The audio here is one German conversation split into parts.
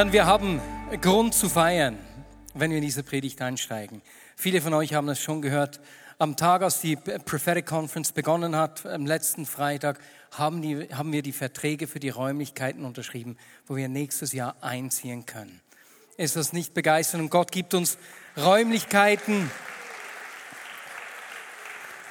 Und wir haben Grund zu feiern, wenn wir in diese Predigt einsteigen. Viele von euch haben es schon gehört. Am Tag, als die Prophetic Conference begonnen hat, am letzten Freitag, haben, die, haben wir die Verträge für die Räumlichkeiten unterschrieben, wo wir nächstes Jahr einziehen können. Ist das nicht begeisternd? Und Gott gibt uns Räumlichkeiten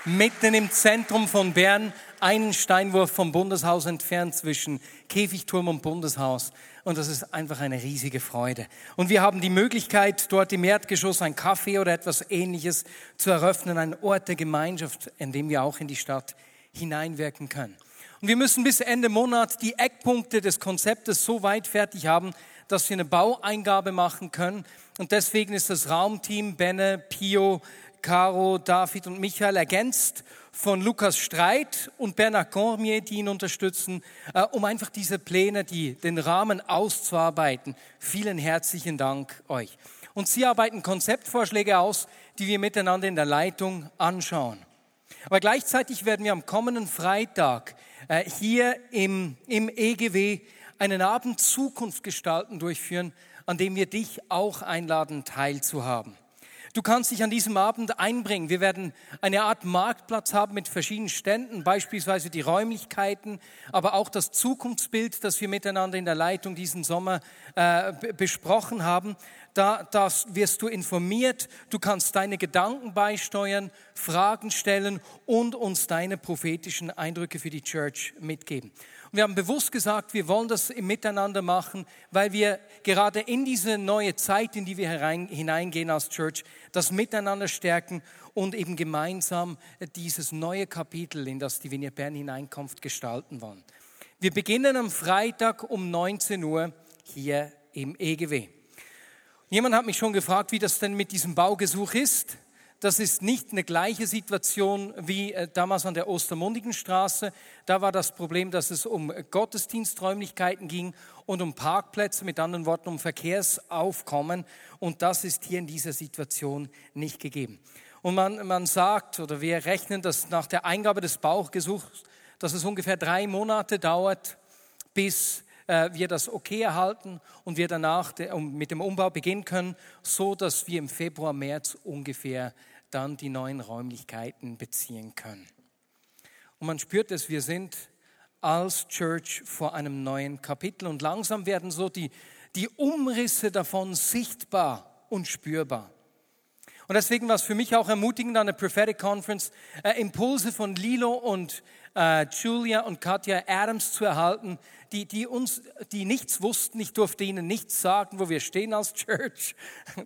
mitten im Zentrum von Bern, einen Steinwurf vom Bundeshaus entfernt zwischen Käfigturm und Bundeshaus. Und das ist einfach eine riesige Freude. Und wir haben die Möglichkeit, dort im Erdgeschoss ein Café oder etwas ähnliches zu eröffnen, ein Ort der Gemeinschaft, in dem wir auch in die Stadt hineinwirken können. Und wir müssen bis Ende Monat die Eckpunkte des Konzeptes so weit fertig haben, dass wir eine Baueingabe machen können. Und deswegen ist das Raumteam Benne, Pio, Caro, David und Michael ergänzt von Lukas Streit und Bernard Cormier, die ihn unterstützen, äh, um einfach diese Pläne, die, den Rahmen auszuarbeiten. Vielen herzlichen Dank euch. Und sie arbeiten Konzeptvorschläge aus, die wir miteinander in der Leitung anschauen. Aber gleichzeitig werden wir am kommenden Freitag äh, hier im, im EGW einen Abend Zukunft gestalten durchführen, an dem wir dich auch einladen, teilzuhaben. Du kannst dich an diesem Abend einbringen. Wir werden eine Art Marktplatz haben mit verschiedenen Ständen, beispielsweise die Räumlichkeiten, aber auch das Zukunftsbild, das wir miteinander in der Leitung diesen Sommer äh, besprochen haben. Da das wirst du informiert. Du kannst deine Gedanken beisteuern, Fragen stellen und uns deine prophetischen Eindrücke für die Church mitgeben. Und wir haben bewusst gesagt, wir wollen das im Miteinander machen, weil wir gerade in diese neue Zeit, in die wir herein, hineingehen als Church, das Miteinander stärken und eben gemeinsam dieses neue Kapitel, in das die Vignette Bern hineinkommt, gestalten wollen. Wir beginnen am Freitag um 19 Uhr hier im EGW. Jemand hat mich schon gefragt, wie das denn mit diesem Baugesuch ist. Das ist nicht eine gleiche Situation wie äh, damals an der Ostermundigenstraße. Da war das Problem, dass es um Gottesdiensträumlichkeiten ging und um Parkplätze, mit anderen Worten um Verkehrsaufkommen. Und das ist hier in dieser Situation nicht gegeben. Und man, man sagt, oder wir rechnen, dass nach der Eingabe des Bauchgesuchs, dass es ungefähr drei Monate dauert, bis äh, wir das okay erhalten und wir danach mit dem Umbau beginnen können, so dass wir im Februar, März ungefähr dann die neuen Räumlichkeiten beziehen können. Und man spürt es, wir sind als Church vor einem neuen Kapitel und langsam werden so die, die Umrisse davon sichtbar und spürbar. Und deswegen war es für mich auch ermutigend an der Prophetic Conference, äh, Impulse von Lilo und äh, Julia und Katja Adams zu erhalten, die, die uns, die nichts wussten. Ich durfte ihnen nichts sagen, wo wir stehen als Church.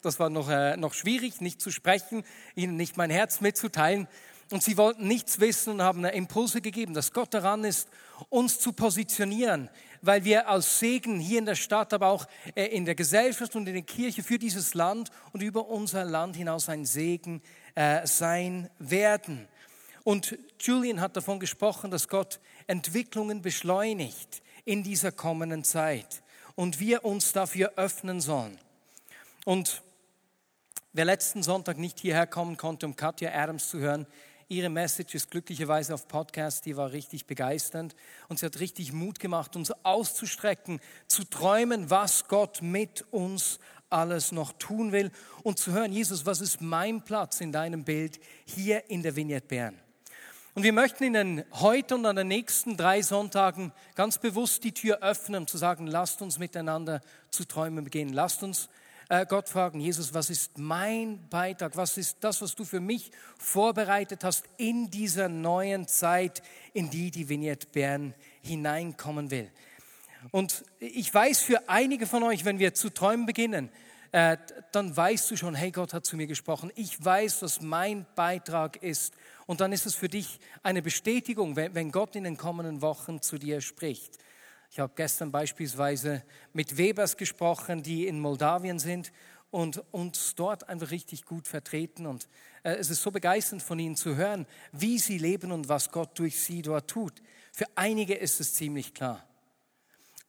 Das war noch, äh, noch schwierig, nicht zu sprechen, ihnen nicht mein Herz mitzuteilen. Und sie wollten nichts wissen und haben Impulse gegeben, dass Gott daran ist, uns zu positionieren, weil wir als Segen hier in der Stadt, aber auch äh, in der Gesellschaft und in der Kirche für dieses Land und über unser Land hinaus ein Segen äh, sein werden. Und Julian hat davon gesprochen, dass Gott Entwicklungen beschleunigt in dieser kommenden Zeit und wir uns dafür öffnen sollen. Und wer letzten Sonntag nicht hierher kommen konnte, um Katja Adams zu hören, Ihre Message ist glücklicherweise auf Podcast, die war richtig begeisternd und sie hat richtig Mut gemacht, uns auszustrecken, zu träumen, was Gott mit uns alles noch tun will und zu hören, Jesus, was ist mein Platz in deinem Bild hier in der Vignette Bern? Und wir möchten Ihnen heute und an den nächsten drei Sonntagen ganz bewusst die Tür öffnen, um zu sagen, lasst uns miteinander zu träumen beginnen. Lasst uns äh, Gott fragen, Jesus, was ist mein Beitrag? Was ist das, was du für mich vorbereitet hast in dieser neuen Zeit, in die die Vignette Bern hineinkommen will? Und ich weiß für einige von euch, wenn wir zu träumen beginnen, äh, dann weißt du schon, hey, Gott hat zu mir gesprochen. Ich weiß, was mein Beitrag ist. Und dann ist es für dich eine Bestätigung, wenn Gott in den kommenden Wochen zu dir spricht. Ich habe gestern beispielsweise mit Webers gesprochen, die in Moldawien sind und uns dort einfach richtig gut vertreten. Und äh, es ist so begeisternd von ihnen zu hören, wie sie leben und was Gott durch sie dort tut. Für einige ist es ziemlich klar.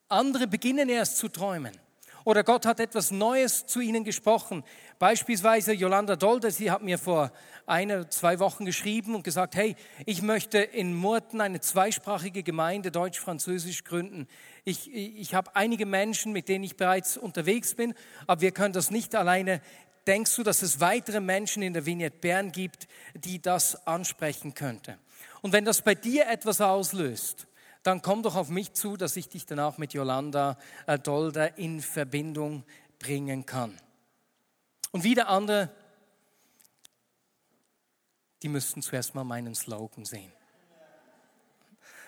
Andere beginnen erst zu träumen. Oder Gott hat etwas Neues zu ihnen gesprochen. Beispielsweise Yolanda Dolder, sie hat mir vor eine, zwei Wochen geschrieben und gesagt, hey, ich möchte in Murten eine zweisprachige Gemeinde Deutsch-Französisch gründen. Ich, ich habe einige Menschen, mit denen ich bereits unterwegs bin, aber wir können das nicht alleine. Denkst du, dass es weitere Menschen in der Vignette Bern gibt, die das ansprechen könnte? Und wenn das bei dir etwas auslöst, dann komm doch auf mich zu, dass ich dich danach mit Yolanda äh, Dolder in Verbindung bringen kann. Und wieder andere, die müssten zuerst mal meinen Slogan sehen.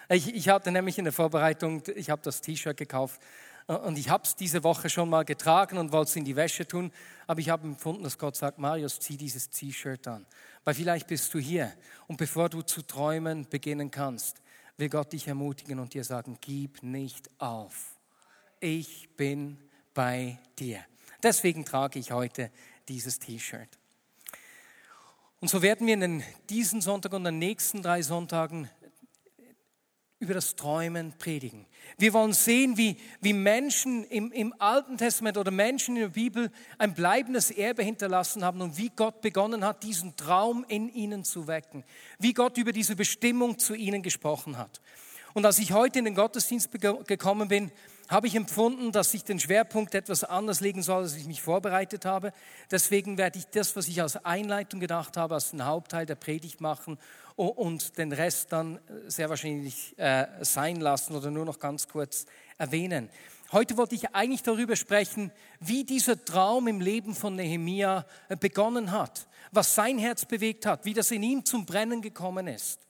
Ich, ich hatte nämlich in der Vorbereitung, ich habe das T-Shirt gekauft äh, und ich habe es diese Woche schon mal getragen und wollte es in die Wäsche tun, aber ich habe empfunden, dass Gott sagt, Marius, zieh dieses T-Shirt an. Weil vielleicht bist du hier und bevor du zu träumen beginnen kannst, will Gott dich ermutigen und dir sagen, gib nicht auf. Ich bin bei dir. Deswegen trage ich heute dieses T-Shirt. Und so werden wir in diesen Sonntag und den nächsten drei Sonntagen über das Träumen predigen. Wir wollen sehen, wie, wie Menschen im, im Alten Testament oder Menschen in der Bibel ein bleibendes Erbe hinterlassen haben und wie Gott begonnen hat, diesen Traum in ihnen zu wecken. Wie Gott über diese Bestimmung zu ihnen gesprochen hat. Und als ich heute in den Gottesdienst gekommen bin, habe ich empfunden, dass ich den Schwerpunkt etwas anders legen soll, als ich mich vorbereitet habe. Deswegen werde ich das, was ich als Einleitung gedacht habe, als den Hauptteil der Predigt machen und den Rest dann sehr wahrscheinlich äh, sein lassen oder nur noch ganz kurz erwähnen. Heute wollte ich eigentlich darüber sprechen, wie dieser Traum im Leben von Nehemia äh, begonnen hat, was sein Herz bewegt hat, wie das in ihm zum Brennen gekommen ist.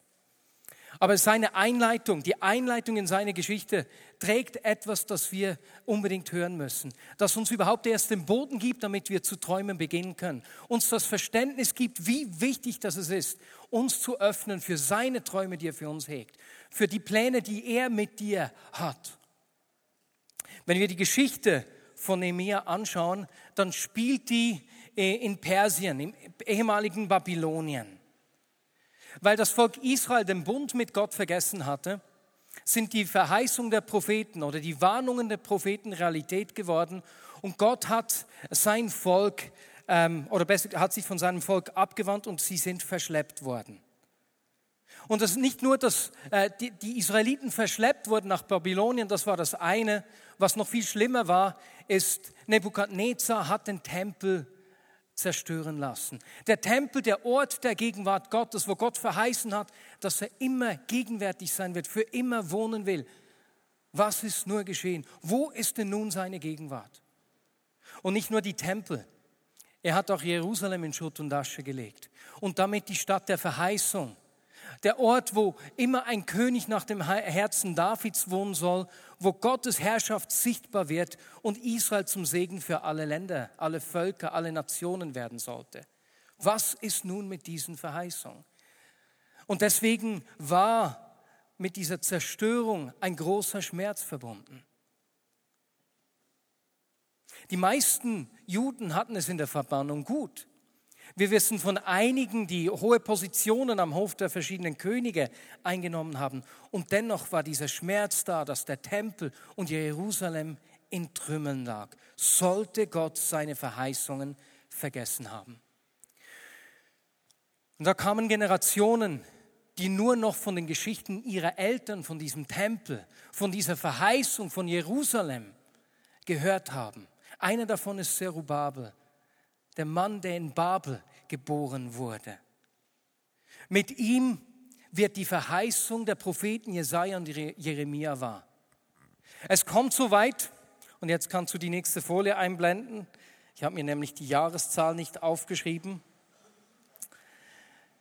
Aber seine Einleitung, die Einleitung in seine Geschichte trägt etwas, das wir unbedingt hören müssen, das uns überhaupt erst den Boden gibt, damit wir zu träumen beginnen können, uns das Verständnis gibt, wie wichtig das ist, uns zu öffnen für seine Träume, die er für uns hegt, für die Pläne, die er mit dir hat. Wenn wir die Geschichte von Nehemiah anschauen, dann spielt die äh, in Persien, im ehemaligen Babylonien. Weil das Volk Israel den Bund mit Gott vergessen hatte, sind die Verheißungen der Propheten oder die Warnungen der Propheten Realität geworden und Gott hat sein Volk ähm, oder besser hat sich von seinem Volk abgewandt und sie sind verschleppt worden. Und das ist nicht nur, dass äh, die, die Israeliten verschleppt wurden nach Babylonien, das war das eine. Was noch viel schlimmer war, ist, Nebukadnezar hat den Tempel zerstören lassen. Der Tempel, der Ort der Gegenwart Gottes, wo Gott verheißen hat, dass er immer gegenwärtig sein wird, für immer wohnen will. Was ist nur geschehen? Wo ist denn nun seine Gegenwart? Und nicht nur die Tempel. Er hat auch Jerusalem in Schutt und Asche gelegt und damit die Stadt der Verheißung der Ort, wo immer ein König nach dem Herzen Davids wohnen soll, wo Gottes Herrschaft sichtbar wird und Israel zum Segen für alle Länder, alle Völker, alle Nationen werden sollte. Was ist nun mit diesen Verheißungen? Und deswegen war mit dieser Zerstörung ein großer Schmerz verbunden. Die meisten Juden hatten es in der Verbannung gut. Wir wissen von einigen, die hohe Positionen am Hof der verschiedenen Könige eingenommen haben. Und dennoch war dieser Schmerz da, dass der Tempel und Jerusalem in Trümmern lag. Sollte Gott seine Verheißungen vergessen haben? Und da kamen Generationen, die nur noch von den Geschichten ihrer Eltern, von diesem Tempel, von dieser Verheißung von Jerusalem gehört haben. Einer davon ist Zerubabel, der Mann, der in Babel geboren wurde. Mit ihm wird die Verheißung der Propheten Jesaja und Jeremia wahr. Es kommt so weit, und jetzt kannst du die nächste Folie einblenden. Ich habe mir nämlich die Jahreszahl nicht aufgeschrieben.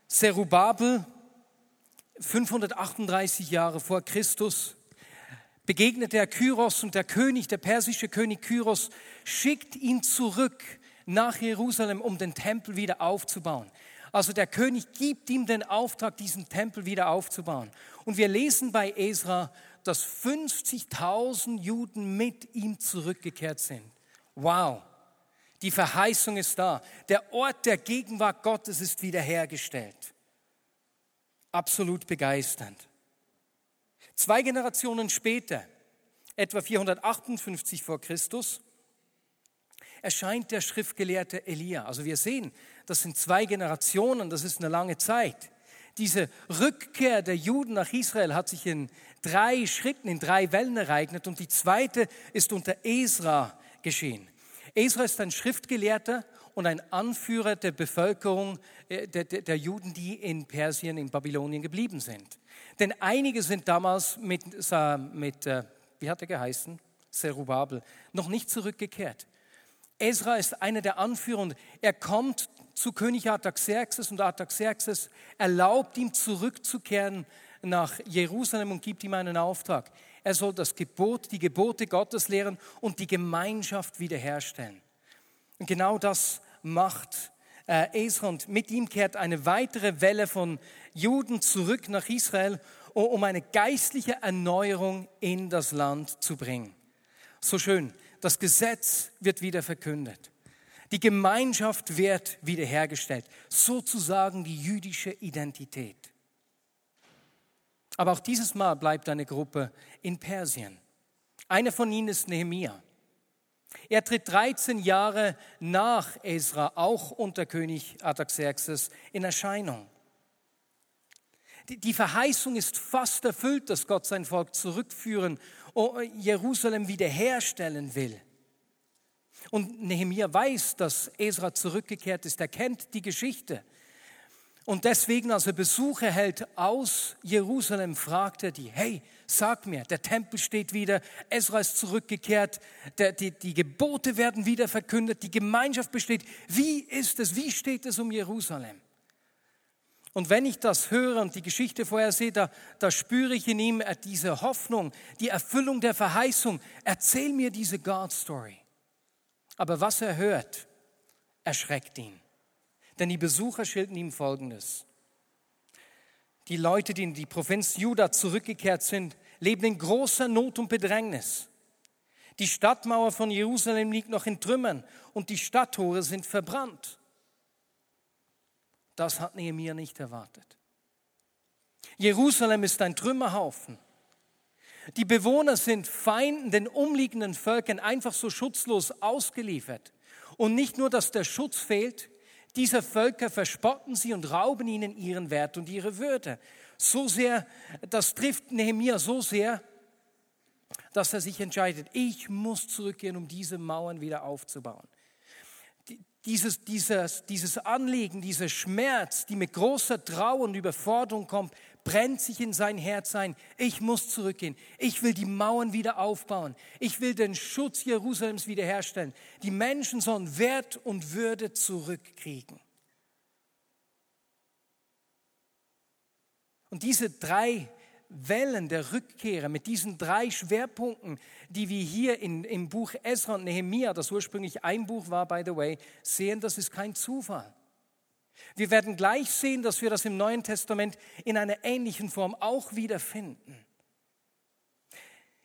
Zerubabel, 538 Jahre vor Christus, begegnet der Kyros und der König, der persische König Kyros, schickt ihn zurück nach Jerusalem, um den Tempel wieder aufzubauen. Also der König gibt ihm den Auftrag, diesen Tempel wieder aufzubauen. Und wir lesen bei Esra, dass 50.000 Juden mit ihm zurückgekehrt sind. Wow, die Verheißung ist da. Der Ort der Gegenwart Gottes ist wiederhergestellt. Absolut begeisternd. Zwei Generationen später, etwa 458 vor Christus, erscheint der Schriftgelehrte Elia. Also wir sehen, das sind zwei Generationen, das ist eine lange Zeit. Diese Rückkehr der Juden nach Israel hat sich in drei Schritten, in drei Wellen ereignet und die zweite ist unter Esra geschehen. Esra ist ein Schriftgelehrter und ein Anführer der Bevölkerung äh, der, der, der Juden, die in Persien, in Babylonien geblieben sind. Denn einige sind damals mit, mit äh, wie hat er geheißen? Zerubabel, noch nicht zurückgekehrt. Ezra ist einer der Anführer und er kommt zu König Artaxerxes und Artaxerxes erlaubt ihm zurückzukehren nach Jerusalem und gibt ihm einen Auftrag. Er soll das Gebot, die Gebote Gottes lehren und die Gemeinschaft wiederherstellen. Und genau das macht äh, Ezra und mit ihm kehrt eine weitere Welle von Juden zurück nach Israel, um eine geistliche Erneuerung in das Land zu bringen. So schön, das Gesetz wird wieder verkündet. Die Gemeinschaft wird wiederhergestellt, sozusagen die jüdische Identität. Aber auch dieses Mal bleibt eine Gruppe in Persien. Einer von ihnen ist Nehemia. Er tritt 13 Jahre nach Ezra, auch unter König Artaxerxes, in Erscheinung. Die Verheißung ist fast erfüllt, dass Gott sein Volk zurückführen und Jerusalem wiederherstellen will. Und Nehemiah weiß, dass Ezra zurückgekehrt ist. Er kennt die Geschichte. Und deswegen, als er Besuch erhält aus Jerusalem, fragt er die, hey, sag mir, der Tempel steht wieder, Ezra ist zurückgekehrt, der, die, die Gebote werden wieder verkündet, die Gemeinschaft besteht. Wie ist es, wie steht es um Jerusalem? Und wenn ich das höre und die Geschichte vorher sehe, da, da spüre ich in ihm diese Hoffnung, die Erfüllung der Verheißung. Erzähl mir diese God-Story. Aber was er hört, erschreckt ihn. Denn die Besucher schildern ihm Folgendes. Die Leute, die in die Provinz Juda zurückgekehrt sind, leben in großer Not und Bedrängnis. Die Stadtmauer von Jerusalem liegt noch in Trümmern und die Stadttore sind verbrannt. Das hat Nehemiah nicht erwartet. Jerusalem ist ein Trümmerhaufen. Die Bewohner sind Feinden, den umliegenden Völkern einfach so schutzlos ausgeliefert. Und nicht nur, dass der Schutz fehlt, dieser Völker verspotten sie und rauben ihnen ihren Wert und ihre Würde. So sehr, das trifft Nehemiah so sehr, dass er sich entscheidet, ich muss zurückgehen, um diese Mauern wieder aufzubauen dieses, dieses, dieses Anliegen, dieser Schmerz, die mit großer Trauer und Überforderung kommt, brennt sich in sein Herz ein. Ich muss zurückgehen. Ich will die Mauern wieder aufbauen. Ich will den Schutz Jerusalems wiederherstellen. Die Menschen sollen Wert und Würde zurückkriegen. Und diese drei Wellen der Rückkehrer, mit diesen drei Schwerpunkten, die wir hier in, im Buch Esra und Nehemiah, das ursprünglich ein Buch war, by the way, sehen, das ist kein Zufall. Wir werden gleich sehen, dass wir das im Neuen Testament in einer ähnlichen Form auch wiederfinden.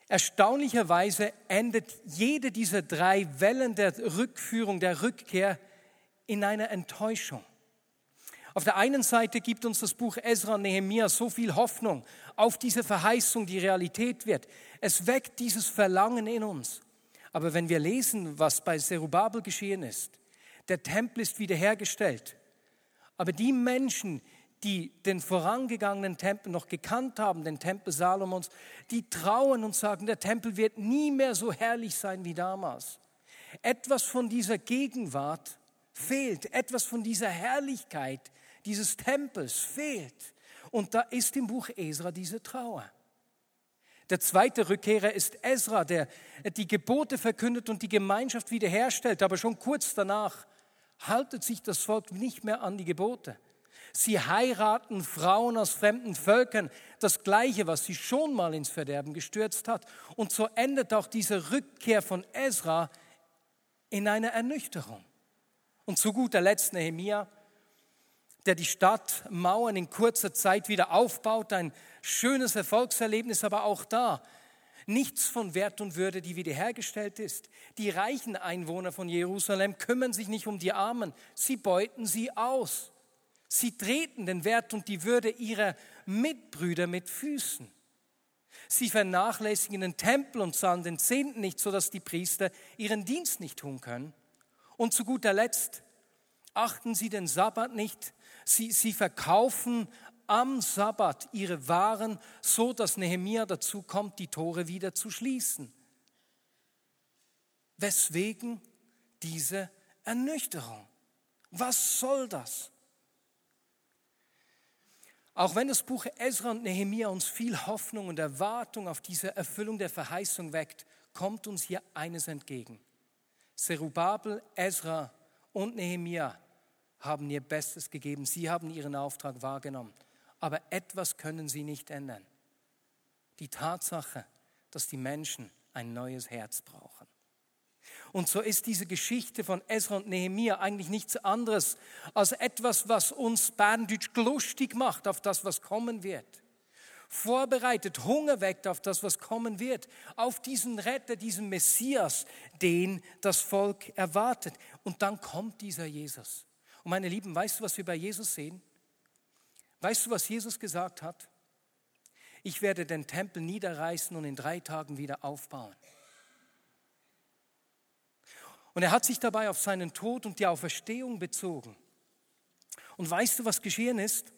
Erstaunlicherweise endet jede dieser drei Wellen der Rückführung, der Rückkehr in einer Enttäuschung. Auf der einen Seite gibt uns das Buch Ezra und Nehemiah so viel Hoffnung auf diese Verheißung, die Realität wird. Es weckt dieses Verlangen in uns. Aber wenn wir lesen, was bei Zerubabel geschehen ist, der Tempel ist wiederhergestellt. Aber die Menschen, die den vorangegangenen Tempel noch gekannt haben, den Tempel Salomons, die trauen und sagen, der Tempel wird nie mehr so herrlich sein wie damals. Etwas von dieser Gegenwart fehlt, etwas von dieser Herrlichkeit dieses Tempels fehlt. Und da ist im Buch Esra diese Trauer. Der zweite Rückkehrer ist Esra, der die Gebote verkündet und die Gemeinschaft wiederherstellt. Aber schon kurz danach haltet sich das Volk nicht mehr an die Gebote. Sie heiraten Frauen aus fremden Völkern, das Gleiche, was sie schon mal ins Verderben gestürzt hat. Und so endet auch diese Rückkehr von Esra in einer Ernüchterung. Und zu guter Letzt Nehemia, der die Stadtmauern in kurzer Zeit wieder aufbaut. Ein schönes Erfolgserlebnis, aber auch da nichts von Wert und Würde, die wiederhergestellt ist. Die reichen Einwohner von Jerusalem kümmern sich nicht um die Armen, sie beuten sie aus. Sie treten den Wert und die Würde ihrer Mitbrüder mit Füßen. Sie vernachlässigen den Tempel und zahlen den Zehnten nicht, sodass die Priester ihren Dienst nicht tun können. Und zu guter Letzt achten sie den Sabbat nicht. Sie, sie verkaufen am Sabbat ihre Waren, so dass Nehemia dazu kommt, die Tore wieder zu schließen. Weswegen diese Ernüchterung? Was soll das? Auch wenn das Buch Ezra und Nehemia uns viel Hoffnung und Erwartung auf diese Erfüllung der Verheißung weckt, kommt uns hier eines entgegen. Zerubabel, Ezra und Nehemia haben ihr Bestes gegeben. Sie haben ihren Auftrag wahrgenommen. Aber etwas können sie nicht ändern. Die Tatsache, dass die Menschen ein neues Herz brauchen. Und so ist diese Geschichte von Ezra und Nehemia eigentlich nichts anderes als etwas, was uns Berndeutsch lustig macht auf das, was kommen wird. Vorbereitet, Hunger weckt auf das, was kommen wird, auf diesen Retter, diesen Messias, den das Volk erwartet. Und dann kommt dieser Jesus. Und meine Lieben, weißt du, was wir bei Jesus sehen? Weißt du, was Jesus gesagt hat? Ich werde den Tempel niederreißen und in drei Tagen wieder aufbauen. Und er hat sich dabei auf seinen Tod und die Auferstehung bezogen. Und weißt du, was geschehen ist?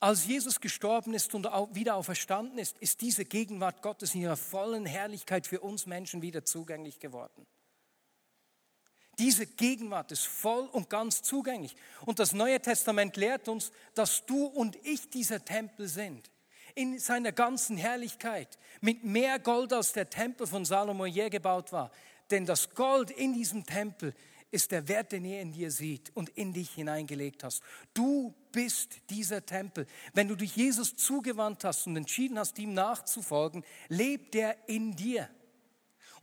Als Jesus gestorben ist und wieder auferstanden ist, ist diese Gegenwart Gottes in ihrer vollen Herrlichkeit für uns Menschen wieder zugänglich geworden. Diese Gegenwart ist voll und ganz zugänglich. Und das Neue Testament lehrt uns, dass du und ich dieser Tempel sind in seiner ganzen Herrlichkeit, mit mehr Gold als der Tempel von Salomo je gebaut war. Denn das Gold in diesem Tempel ist der Wert, den er in dir sieht und in dich hineingelegt hast. Du bist dieser Tempel. Wenn du dich Jesus zugewandt hast und entschieden hast, ihm nachzufolgen, lebt er in dir.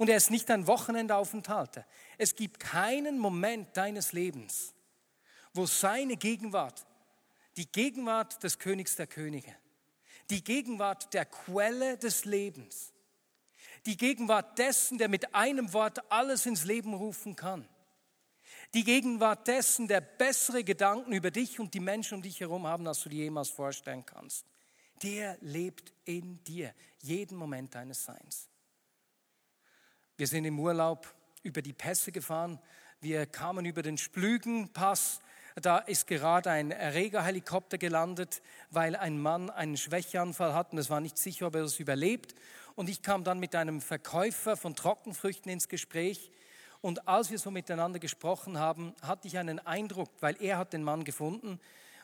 Und er ist nicht ein Wochenendaufenthalt. Es gibt keinen Moment deines Lebens, wo seine Gegenwart, die Gegenwart des Königs der Könige, die Gegenwart der Quelle des Lebens, die Gegenwart dessen, der mit einem Wort alles ins Leben rufen kann, die Gegenwart dessen, der bessere Gedanken über dich und die Menschen um dich herum haben, als du dir jemals vorstellen kannst. Der lebt in dir, jeden Moment deines Seins. Wir sind im Urlaub über die Pässe gefahren. Wir kamen über den Splügenpass da ist gerade ein Erregerhelikopter gelandet, weil ein Mann einen Schwächeanfall hat und es war nicht sicher, ob er es überlebt. Und ich kam dann mit einem Verkäufer von Trockenfrüchten ins Gespräch. Und als wir so miteinander gesprochen haben, hatte ich einen Eindruck, weil er hat den Mann gefunden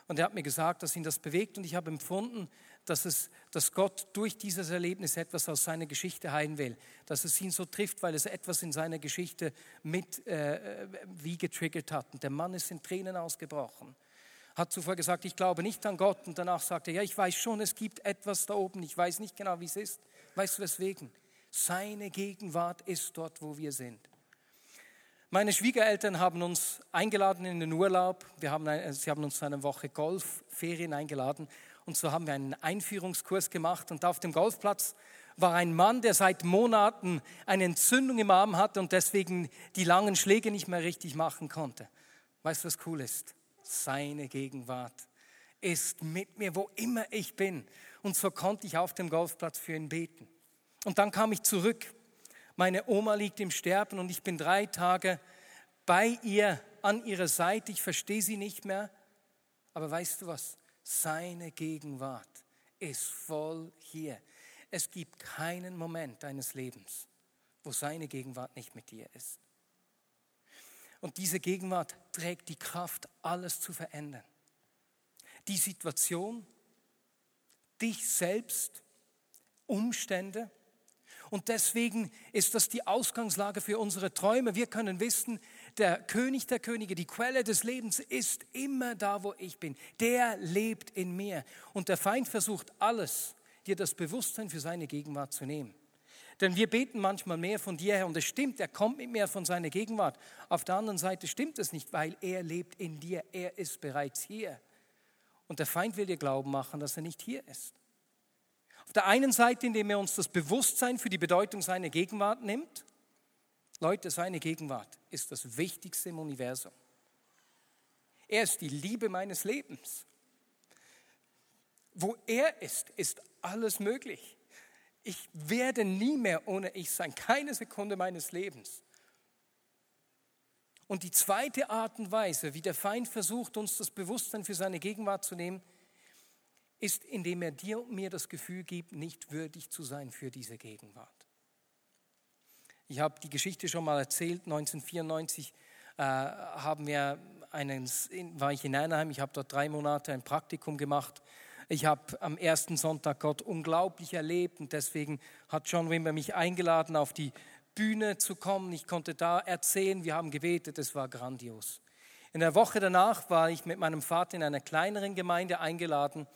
und er hat mir gesagt, dass ihn das bewegt und ich habe empfunden, dass, es, dass Gott durch dieses Erlebnis etwas aus seiner Geschichte heilen will, dass es ihn so trifft, weil es etwas in seiner Geschichte mit äh, wie getriggert hat. Und der Mann ist in Tränen ausgebrochen, hat zuvor gesagt, ich glaube nicht an Gott und danach sagte er, ja, ich weiß schon, es gibt etwas da oben, ich weiß nicht genau, wie es ist. Weißt du weswegen? Seine Gegenwart ist dort, wo wir sind. Meine Schwiegereltern haben uns eingeladen in den Urlaub. Wir haben, sie haben uns zu einer Woche Golfferien eingeladen. Und so haben wir einen Einführungskurs gemacht. Und auf dem Golfplatz war ein Mann, der seit Monaten eine Entzündung im Arm hatte und deswegen die langen Schläge nicht mehr richtig machen konnte. Weißt du, was cool ist? Seine Gegenwart ist mit mir, wo immer ich bin. Und so konnte ich auf dem Golfplatz für ihn beten. Und dann kam ich zurück meine Oma liegt im Sterben und ich bin drei Tage bei ihr an ihrer Seite. Ich verstehe sie nicht mehr. Aber weißt du was? Seine Gegenwart ist voll hier. Es gibt keinen Moment deines Lebens, wo seine Gegenwart nicht mit dir ist. Und diese Gegenwart trägt die Kraft, alles zu verändern. Die Situation, dich selbst, Umstände, und deswegen ist das die Ausgangslage für unsere Träume. Wir können wissen, der König der Könige, die Quelle des Lebens ist immer da, wo ich bin. Der lebt in mir. Und der Feind versucht alles, dir das Bewusstsein für seine Gegenwart zu nehmen. Denn wir beten manchmal mehr von dir her und es stimmt, er kommt mit mehr von seiner Gegenwart. Auf der anderen Seite stimmt es nicht, weil er lebt in dir, er ist bereits hier. Und der Feind will dir glauben machen, dass er nicht hier ist. Auf der einen Seite, indem er uns das Bewusstsein für die Bedeutung seiner Gegenwart nimmt. Leute, seine Gegenwart ist das Wichtigste im Universum. Er ist die Liebe meines Lebens. Wo er ist, ist alles möglich. Ich werde nie mehr ohne ich sein, keine Sekunde meines Lebens. Und die zweite Art und Weise, wie der Feind versucht, uns das Bewusstsein für seine Gegenwart zu nehmen, ist, indem er dir und mir das Gefühl gibt, nicht würdig zu sein für diese Gegenwart. Ich habe die Geschichte schon mal erzählt. 1994 äh, haben wir einen, war ich in Anaheim. Ich habe dort drei Monate ein Praktikum gemacht ich habe am ersten Sonntag Gott unglaublich erlebt und deswegen hat John Wimber mich eingeladen, auf die Bühne zu kommen. Ich konnte da erzählen, wir haben gebetet, es war grandios. In der Woche danach war ich mit meinem Vater in einer kleineren Gemeinde eingeladen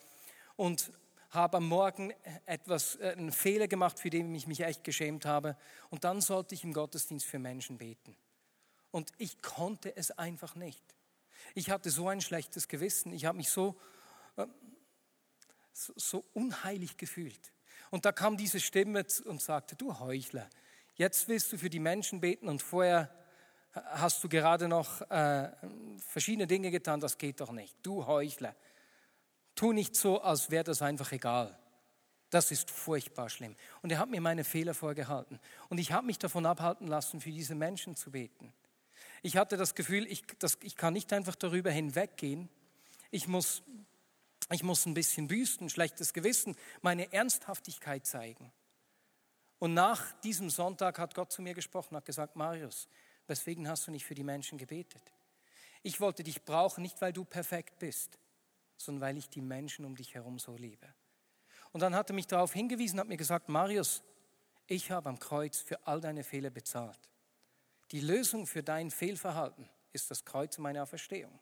und habe am Morgen etwas, äh, einen Fehler gemacht, für den ich mich echt geschämt habe. Und dann sollte ich im Gottesdienst für Menschen beten. Und ich konnte es einfach nicht. Ich hatte so ein schlechtes Gewissen. Ich habe mich so äh, so, unheilig gefühlt. Und da kam diese Stimme und sagte, du Heuchler, jetzt willst du für die Menschen beten und vorher hast du gerade noch äh, verschiedene Dinge getan, das geht doch nicht. Du Heuchler, tu nicht so, als wäre das einfach egal. Das ist furchtbar schlimm. Und er hat mir meine Fehler vorgehalten. Und ich habe mich davon abhalten lassen, für diese Menschen zu beten. Ich hatte das Gefühl, ich, das, ich kann nicht einfach darüber hinweggehen. Ich muss ich muss ein bisschen büßen, schlechtes Gewissen, meine Ernsthaftigkeit zeigen. Und nach diesem Sonntag hat Gott zu mir gesprochen, hat gesagt, Marius, weswegen hast du nicht für die Menschen gebetet? Ich wollte dich brauchen, nicht weil du perfekt bist, sondern weil ich die Menschen um dich herum so liebe. Und dann hat er mich darauf hingewiesen, hat mir gesagt, Marius, ich habe am Kreuz für all deine Fehler bezahlt. Die Lösung für dein Fehlverhalten ist das Kreuz meiner Auferstehung.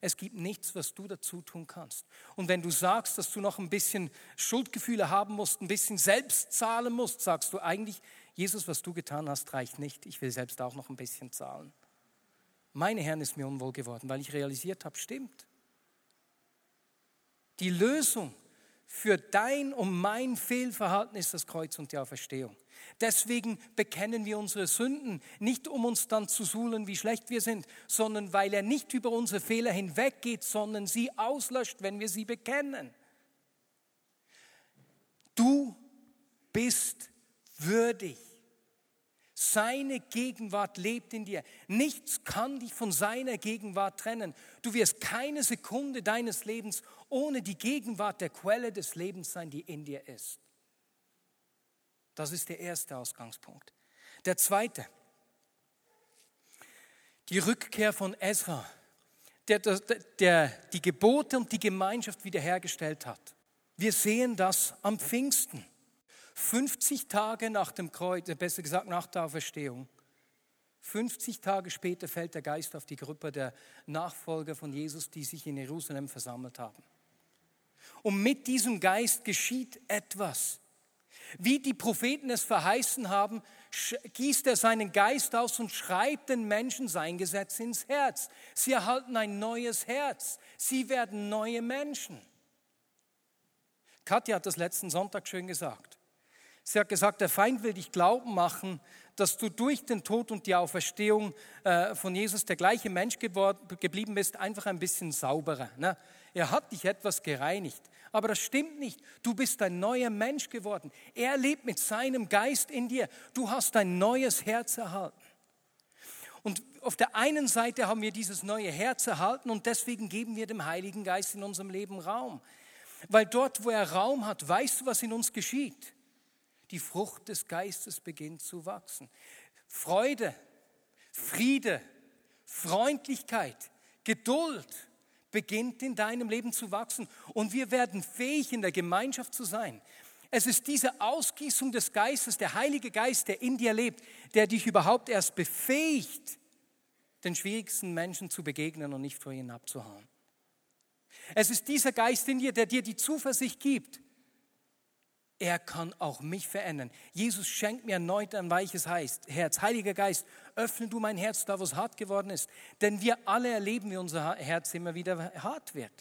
Es gibt nichts, was du dazu tun kannst. Und wenn du sagst, dass du noch ein bisschen Schuldgefühle haben musst, ein bisschen selbst zahlen musst, sagst du eigentlich, Jesus, was du getan hast, reicht nicht. Ich will selbst auch noch ein bisschen zahlen. Meine Herren ist mir unwohl geworden, weil ich realisiert habe, stimmt. Die Lösung für dein und mein Fehlverhalten ist das Kreuz und die Auferstehung. Deswegen bekennen wir unsere Sünden, nicht um uns dann zu suhlen, wie schlecht wir sind, sondern weil er nicht über unsere Fehler hinweggeht, sondern sie auslöscht, wenn wir sie bekennen. Du bist würdig. Seine Gegenwart lebt in dir. Nichts kann dich von seiner Gegenwart trennen. Du wirst keine Sekunde deines Lebens ohne die Gegenwart der Quelle des Lebens sein, die in dir ist. Das ist der erste Ausgangspunkt. Der zweite, die Rückkehr von Ezra, der, der, der die Gebote und die Gemeinschaft wiederhergestellt hat. Wir sehen das am Pfingsten. 50 Tage nach dem Kreuz, äh, besser gesagt nach der Auferstehung, 50 Tage später fällt der Geist auf die Gruppe der Nachfolger von Jesus, die sich in Jerusalem versammelt haben. Und mit diesem Geist geschieht etwas. Wie die Propheten es verheißen haben, gießt er seinen Geist aus und schreibt den Menschen sein Gesetz ins Herz. Sie erhalten ein neues Herz. Sie werden neue Menschen. Katja hat das letzten Sonntag schön gesagt. Sie hat gesagt, der Feind will dich glauben machen, dass du durch den Tod und die Auferstehung äh, von Jesus der gleiche Mensch geblieben bist, einfach ein bisschen sauberer. Ne? Er hat dich etwas gereinigt. Aber das stimmt nicht. Du bist ein neuer Mensch geworden. Er lebt mit seinem Geist in dir. Du hast ein neues Herz erhalten. Und auf der einen Seite haben wir dieses neue Herz erhalten und deswegen geben wir dem Heiligen Geist in unserem Leben Raum. Weil dort, wo er Raum hat, weißt du, was in uns geschieht? Die Frucht des Geistes beginnt zu wachsen. Freude, Friede, Freundlichkeit, Geduld beginnt in deinem Leben zu wachsen und wir werden fähig, in der Gemeinschaft zu sein. Es ist diese Ausgießung des Geistes, der Heilige Geist, der in dir lebt, der dich überhaupt erst befähigt, den schwierigsten Menschen zu begegnen und nicht vor ihnen abzuhauen. Es ist dieser Geist in dir, der dir die Zuversicht gibt, er kann auch mich verändern. Jesus schenkt mir erneut ein weiches Herz. Heiliger Geist, öffne du mein Herz da, wo es hart geworden ist. Denn wir alle erleben, wie unser Herz immer wieder hart wird.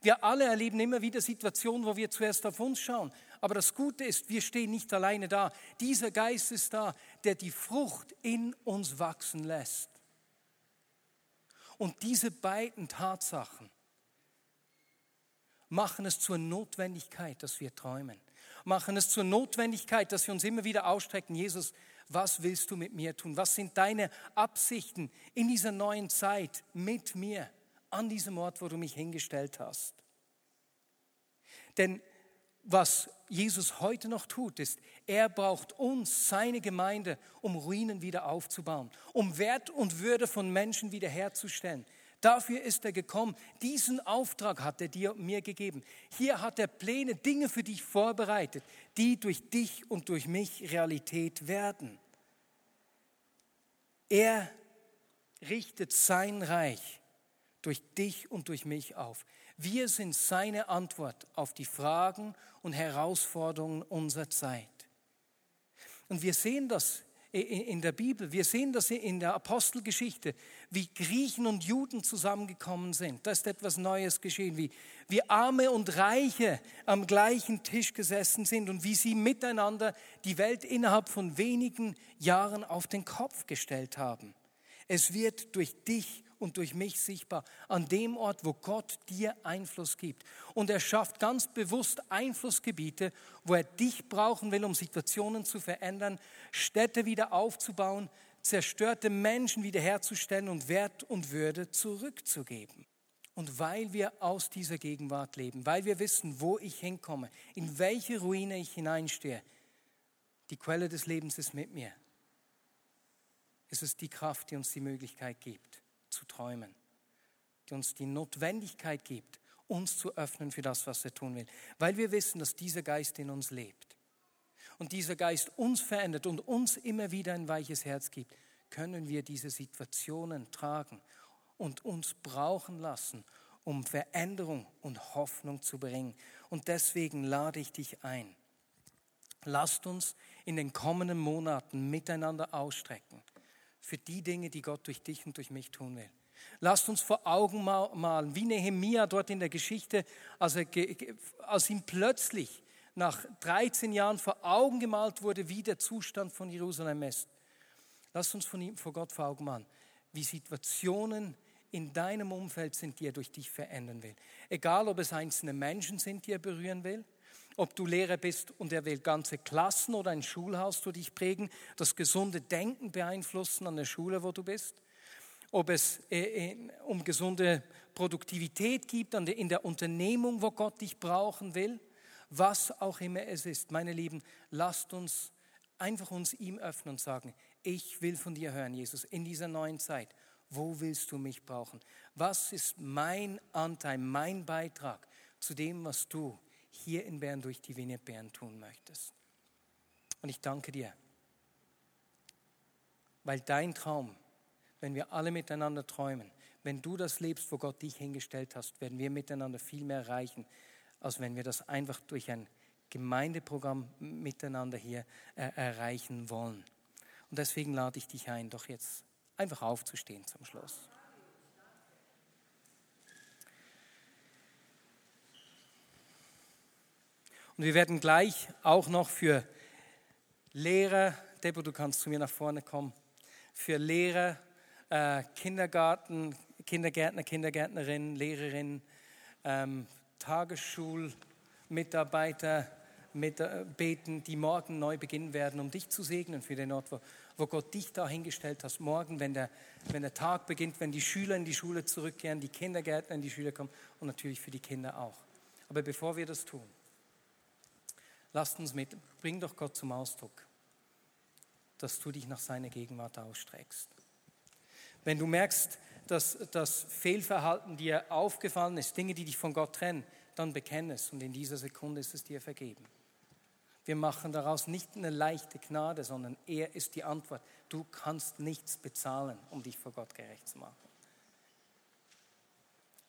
Wir alle erleben immer wieder Situationen, wo wir zuerst auf uns schauen. Aber das Gute ist, wir stehen nicht alleine da. Dieser Geist ist da, der die Frucht in uns wachsen lässt. Und diese beiden Tatsachen machen es zur Notwendigkeit, dass wir träumen. Machen es zur Notwendigkeit, dass wir uns immer wieder ausstrecken. Jesus, was willst du mit mir tun? Was sind deine Absichten in dieser neuen Zeit mit mir an diesem Ort, wo du mich hingestellt hast? Denn was Jesus heute noch tut, ist, er braucht uns, seine Gemeinde, um Ruinen wieder aufzubauen, um Wert und Würde von Menschen wiederherzustellen. Dafür ist er gekommen. Diesen Auftrag hat er dir mir gegeben. Hier hat er Pläne, Dinge für dich vorbereitet, die durch dich und durch mich Realität werden. Er richtet sein Reich durch dich und durch mich auf. Wir sind seine Antwort auf die Fragen und Herausforderungen unserer Zeit. Und wir sehen das in der Bibel, wir sehen das in der Apostelgeschichte, wie Griechen und Juden zusammengekommen sind. Da ist etwas Neues geschehen, wie, wie Arme und Reiche am gleichen Tisch gesessen sind und wie sie miteinander die Welt innerhalb von wenigen Jahren auf den Kopf gestellt haben. Es wird durch dich und durch mich sichtbar an dem Ort, wo Gott dir Einfluss gibt. Und er schafft ganz bewusst Einflussgebiete, wo er dich brauchen will, um Situationen zu verändern, Städte wieder aufzubauen, zerstörte Menschen wiederherzustellen und Wert und Würde zurückzugeben. Und weil wir aus dieser Gegenwart leben, weil wir wissen, wo ich hinkomme, in welche Ruine ich hineinstehe, die Quelle des Lebens ist mit mir. Es ist die Kraft, die uns die Möglichkeit gibt, zu träumen, die uns die Notwendigkeit gibt, uns zu öffnen für das, was er tun will, weil wir wissen, dass dieser Geist in uns lebt und dieser Geist uns verändert und uns immer wieder ein weiches Herz gibt, können wir diese Situationen tragen und uns brauchen lassen, um Veränderung und Hoffnung zu bringen. Und deswegen lade ich dich ein. Lasst uns in den kommenden Monaten miteinander ausstrecken für die Dinge, die Gott durch dich und durch mich tun will. Lasst uns vor Augen malen, wie Nehemia dort in der Geschichte, als, er, als ihm plötzlich nach 13 Jahren vor Augen gemalt wurde, wie der Zustand von Jerusalem ist. Lasst uns von ihm, vor Gott vor Augen malen, wie Situationen in deinem Umfeld sind, die er durch dich verändern will. Egal, ob es einzelne Menschen sind, die er berühren will, ob du Lehrer bist und er will ganze Klassen oder ein Schulhaus durch dich prägen, das gesunde Denken beeinflussen an der Schule, wo du bist, ob es äh, um gesunde Produktivität gibt in der Unternehmung, wo Gott dich brauchen will, was auch immer es ist. Meine Lieben, lasst uns einfach uns ihm öffnen und sagen, ich will von dir hören, Jesus, in dieser neuen Zeit. Wo willst du mich brauchen? Was ist mein Anteil, mein Beitrag zu dem, was du hier in Bern durch die Vignette Bern tun möchtest. Und ich danke dir, weil dein Traum, wenn wir alle miteinander träumen, wenn du das lebst, wo Gott dich hingestellt hast, werden wir miteinander viel mehr erreichen, als wenn wir das einfach durch ein Gemeindeprogramm miteinander hier äh, erreichen wollen. Und deswegen lade ich dich ein, doch jetzt einfach aufzustehen zum Schluss. Und wir werden gleich auch noch für Lehrer, Debo, du kannst zu mir nach vorne kommen, für Lehrer, äh, Kindergarten, Kindergärtner, Kindergärtnerinnen, Lehrerinnen, ähm, Tagesschulmitarbeiter mit, äh, beten, die morgen neu beginnen werden, um dich zu segnen für den Ort, wo, wo Gott dich da hingestellt hat. Morgen, wenn der, wenn der Tag beginnt, wenn die Schüler in die Schule zurückkehren, die Kindergärtner in die Schule kommen und natürlich für die Kinder auch. Aber bevor wir das tun, Lasst uns mit, bring doch Gott zum Ausdruck, dass du dich nach seiner Gegenwart ausstreckst. Wenn du merkst, dass das Fehlverhalten dir aufgefallen ist, Dinge, die dich von Gott trennen, dann bekenne es und in dieser Sekunde ist es dir vergeben. Wir machen daraus nicht eine leichte Gnade, sondern er ist die Antwort. Du kannst nichts bezahlen, um dich vor Gott gerecht zu machen.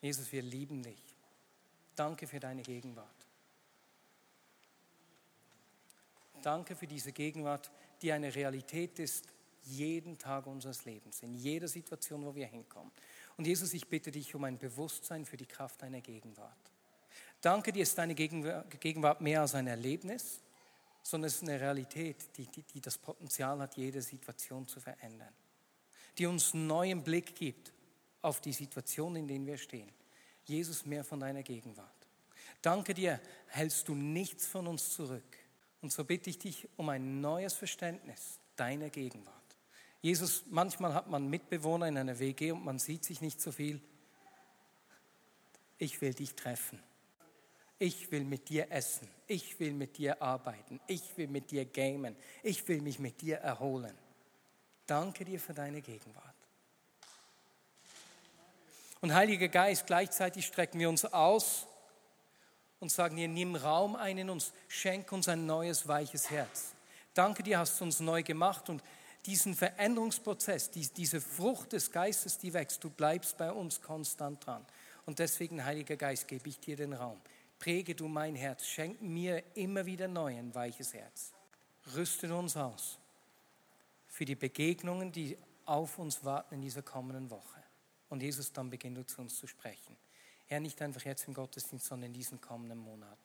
Jesus, wir lieben dich. Danke für deine Gegenwart. Danke für diese Gegenwart, die eine Realität ist, jeden Tag unseres Lebens, in jeder Situation, wo wir hinkommen. Und Jesus, ich bitte dich um ein Bewusstsein für die Kraft deiner Gegenwart. Danke dir, ist deine Gegenwart mehr als ein Erlebnis, sondern es ist eine Realität, die, die, die das Potenzial hat, jede Situation zu verändern. Die uns einen neuen Blick gibt auf die Situation, in der wir stehen. Jesus, mehr von deiner Gegenwart. Danke dir, hältst du nichts von uns zurück. Und so bitte ich dich um ein neues Verständnis deiner Gegenwart. Jesus, manchmal hat man Mitbewohner in einer WG und man sieht sich nicht so viel. Ich will dich treffen. Ich will mit dir essen. Ich will mit dir arbeiten. Ich will mit dir gamen. Ich will mich mit dir erholen. Danke dir für deine Gegenwart. Und Heiliger Geist, gleichzeitig strecken wir uns aus und sagen dir, nimm Raum ein in uns, schenk uns ein neues, weiches Herz. Danke dir, hast du uns neu gemacht und diesen Veränderungsprozess, diese Frucht des Geistes, die wächst, du bleibst bei uns konstant dran. Und deswegen, Heiliger Geist, gebe ich dir den Raum. Präge du mein Herz, schenk mir immer wieder neu ein weiches Herz. Rüste uns aus für die Begegnungen, die auf uns warten in dieser kommenden Woche. Und Jesus, dann beginn du zu uns zu sprechen. Herr, nicht einfach jetzt im Gottesdienst, sondern in diesen kommenden Monaten.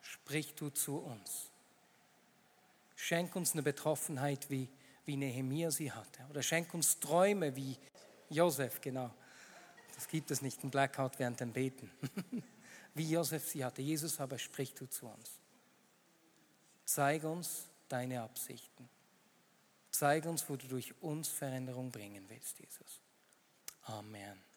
Sprich du zu uns. Schenk uns eine Betroffenheit, wie, wie Nehemiah sie hatte. Oder schenk uns Träume, wie Josef, genau. Das gibt es nicht, ein Blackout während dem Beten. wie Josef sie hatte. Jesus aber, sprich du zu uns. Zeig uns deine Absichten. Zeig uns, wo du durch uns Veränderung bringen willst, Jesus. Amen.